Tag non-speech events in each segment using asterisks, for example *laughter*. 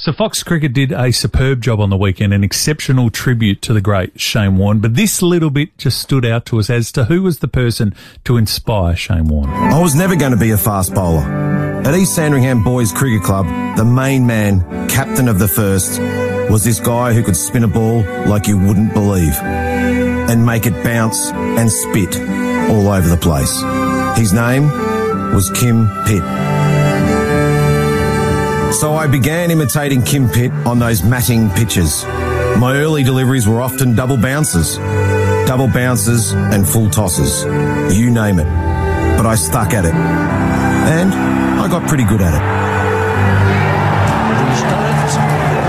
So Fox Cricket did a superb job on the weekend, an exceptional tribute to the great Shane Warne. But this little bit just stood out to us as to who was the person to inspire Shane Warne. I was never going to be a fast bowler. At East Sandringham Boys Cricket Club, the main man, captain of the first, was this guy who could spin a ball like you wouldn't believe and make it bounce and spit all over the place. His name was Kim Pitt. So I began imitating Kim Pitt on those matting pitches. My early deliveries were often double bounces, double bounces and full tosses. You name it. But I stuck at it. And I got pretty good at it. He's done it.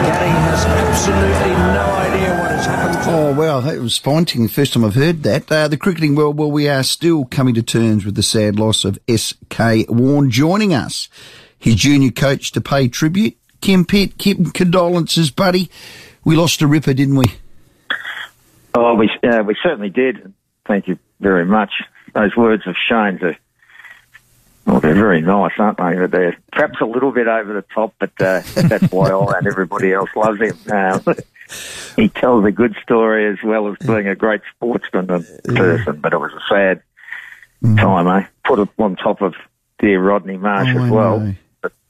Gary has absolutely no idea what has happened. to Oh, well, it was fighting. First time I've heard that. Uh, the cricketing world, well, we are still coming to terms with the sad loss of S.K. Warne. Joining us, his junior coach to pay tribute, Kim Pitt. Kim, condolences, buddy. We lost a ripper, didn't we? Oh, we uh, we certainly did. Thank you very much. Those words of Shane's are well, they're very nice, aren't they? They're perhaps a little bit over the top, but uh, that's why I and everybody else loves him. Um, *laughs* he tells a good story as well as being a great sportsman and person. But it was a sad time, eh? Put it on top of dear Rodney Marsh Oh, as well. know.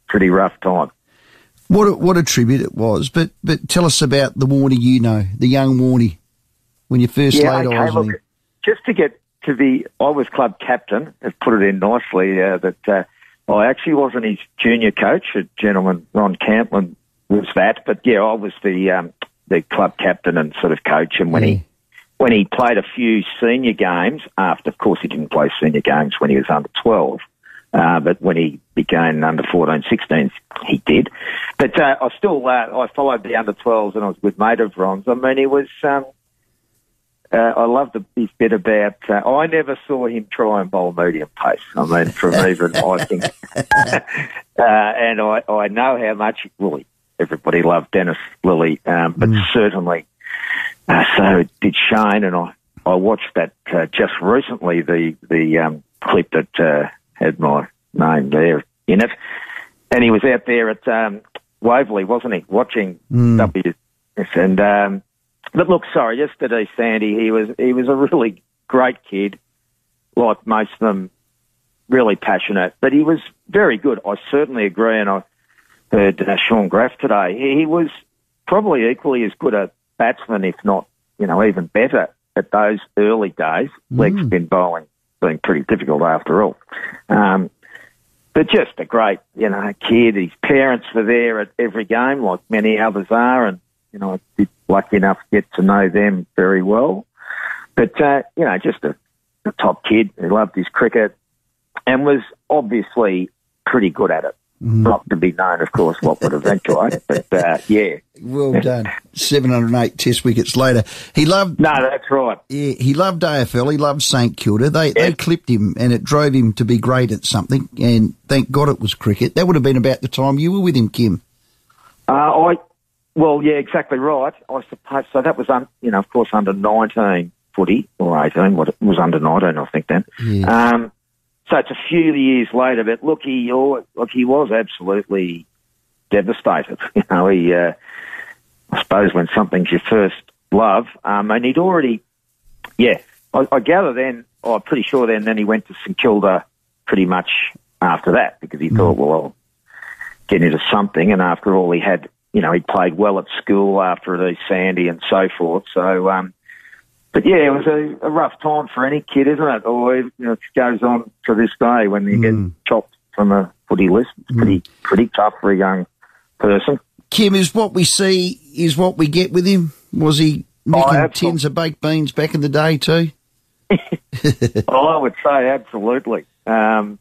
Pretty rough time. What a, what a tribute it was. But but tell us about the Warney you know, the young Warney, when you first laid okay, eyes on him. just to get to be, I was club captain. Have put it in nicely uh, that uh, I actually wasn't his junior coach. A gentleman, Ron Camplin, was that. But yeah, I was the um, the club captain and sort of coach. And when Yeah. he when he played a few senior games, after of course he didn't play senior games when he was under twelve. Uh, but when he became under 14, 16, he did. But uh, I still, uh, I followed the under 12s and I was a good mate of Ron's. I mean, he was, um, uh, I love the, his bit about, uh, I never saw him try and bowl medium pace. I mean, from *laughs* even, I think, *laughs* uh, and I, I know how much, well, everybody loved Dennis Lillee, um, but certainly, uh, so did Shane, and I, I watched that uh, just recently, the, the um, clip that uh, had my name there in it. And he was out there at um, Waverley, wasn't he, watching WS. And, um, but look, sorry, yesterday, Sandy, he was, he was a really great kid, like most of them, really passionate, but he was very good. I certainly agree, and I heard uh, Shaun Graf today. He, he was probably equally as good a batsman, if not, you know, even better at those early days. Leg spin bowling being pretty difficult after all. Um, but just a great, you know, kid. His parents were there at every game, like many others are, and you know, I did lucky enough to get to know them very well. But uh, you know, just a, a top kid who loved his cricket and was obviously pretty good at it. Not to be known, of course, what would eventuate, but uh, yeah. Well done. 708 test wickets later. He loved No, that's right. Yeah, he loved AFL. He loved St Kilda. They they clipped him, and it drove him to be great at something. And thank God it was cricket. That would have been about the time you were with him, Kim. Uh, I, well, yeah, exactly right. I suppose so. That was, un, you know, of course, under nineteen footy or eighteen. What it was under nineteen, I think then. Yeah. Um, so it's a few years later, but look, he, look, he was absolutely devastated. *laughs* You know, he, uh, I suppose, when something's your first love, um, and he'd already, yeah, I, I gather then, oh, I'm pretty sure then, then he went to St Kilda pretty much after that because he thought, well, I'll get into something. And after all, he had, you know, he played well at school after the Sandy and so forth. So, um, but yeah, it was a, a rough time for any kid, isn't it? Or you know, it goes on to this day when you get chopped from a footy list. It's pretty pretty tough for a young person. Kim is what we see is what we get with him. Was he making Oh, tins of baked beans back in the day too? *laughs* *laughs* well, I would say absolutely. Um,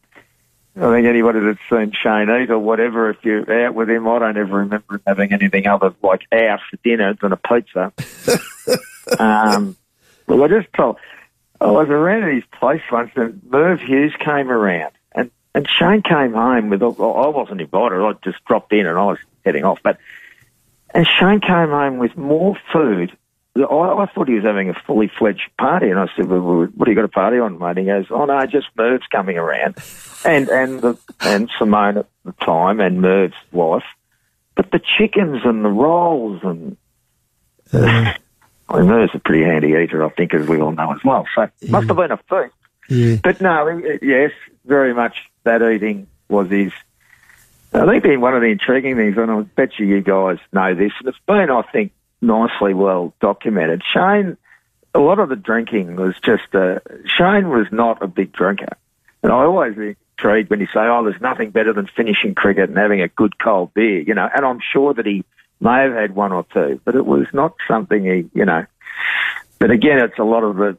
I think anybody that's seen Shane eat or whatever, if you're out with him, I don't ever remember him having anything other like out for dinner than a pizza. *laughs* um, well, I just told, I was around at his place once and Merv Hughes came around and, and Shane came home with, I wasn't invited, I just dropped in and I was heading off, but, and Shane came home with more food I, I thought he was having a fully fledged party, and I said, well, "What do you got a party on, mate?" He goes, "Oh no, just Merv's coming around, and and the, and Simone at the time, and Merv's wife." But but the chickens and the rolls and Uh, I mean, there's a pretty handy eater, I think, as we all know as well. So it must have been a feast. yeah. But no, yes, very much that eating was his. I think being one of the intriguing things, and I bet you you guys know this, and it's been, I think, nicely well documented. Shane, a lot of the drinking was just, uh, Shane was not a big drinker. And I always intrigued when you say, oh, there's nothing better than finishing cricket and having a good cold beer, you know, and I'm sure that he may have had one or two, but it was not something he, you know. But again, it's a lot of the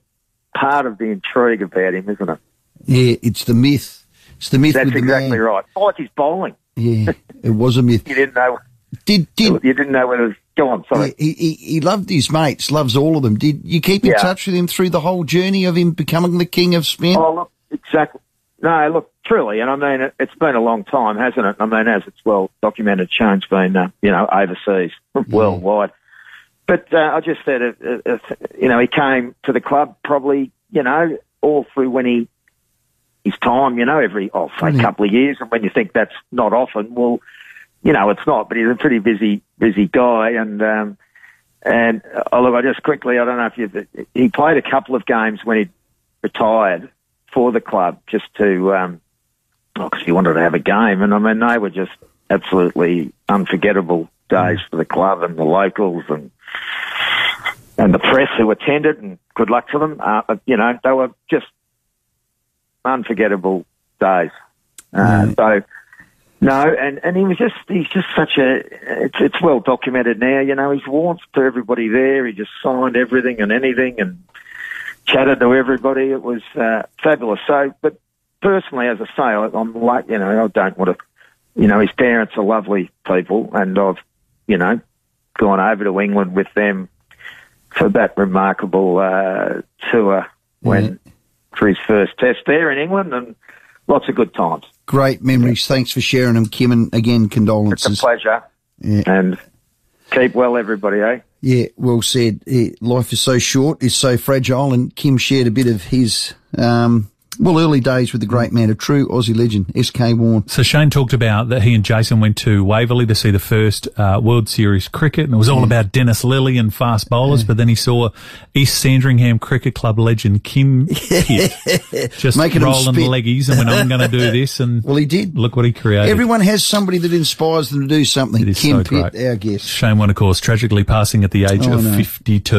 part of the intrigue about him, isn't it? Yeah, it's the myth. It's the myth That's exactly man. right. Like his bowling. Yeah, it was a myth. *laughs* You didn't know. Did did You didn't know whether. It was, go on. Sorry. he, he he loved his mates, loves all of them. Did you keep in Yeah. touch with him through the whole journey of him becoming the king of spin? Oh, look, exactly. No, look, truly, and I mean, it, it's been a long time, hasn't it? I mean, as it's well documented, Shane's been, uh, you know, overseas, *laughs* worldwide. But uh, I just said, if, if, you know, he came to the club probably, you know, all through when he his time, you know, every oh, say a Brilliant. couple of years, and when you think that's not often, well, you know, it's not. But he's a pretty busy, busy guy, and um, and uh, oh, look, I just quickly, I don't know if you, he played a couple of games when he retired for the club just to, um, because he wanted to have a game. And I mean, they were just absolutely unforgettable days for the club and the locals and and the press who attended. And good luck to them. Uh, you know, they were just unforgettable days. Uh, So. No, and, and he was just, he's just such a, it's, it's well documented now, you know, he's warmth to everybody there. He just signed everything and anything and chatted to everybody. It was uh, fabulous. So, but personally, as I say, I, I'm like, you know, I don't want to, you know, his parents are lovely people, and I've, you know, gone over to England with them for that remarkable uh, tour when for his first test there in England, and lots of good times. Great memories. Thanks for sharing them, Kim. And again, condolences. It's a pleasure, Yeah. and keep well, everybody. Eh? Yeah, well said. Life is so short, is so fragile, and Kim shared a bit of his, um, well, early days with the great man, a true Aussie legend, SK Warne. So Shane talked about that he and Jason went to Waverley to see the first uh, World Series cricket, and it was all about Dennis Lillee and fast bowlers. But then he saw East Sandringham Cricket Club legend Kim Pitt *laughs* just Making rolling leggies and went, "I'm going to do *laughs* this." And Well, he did. look what he created. Everyone has somebody that inspires them to do something. Kim so Pitt, our guest. Shane Warne, of course, tragically passing at the age Oh, of no. 52.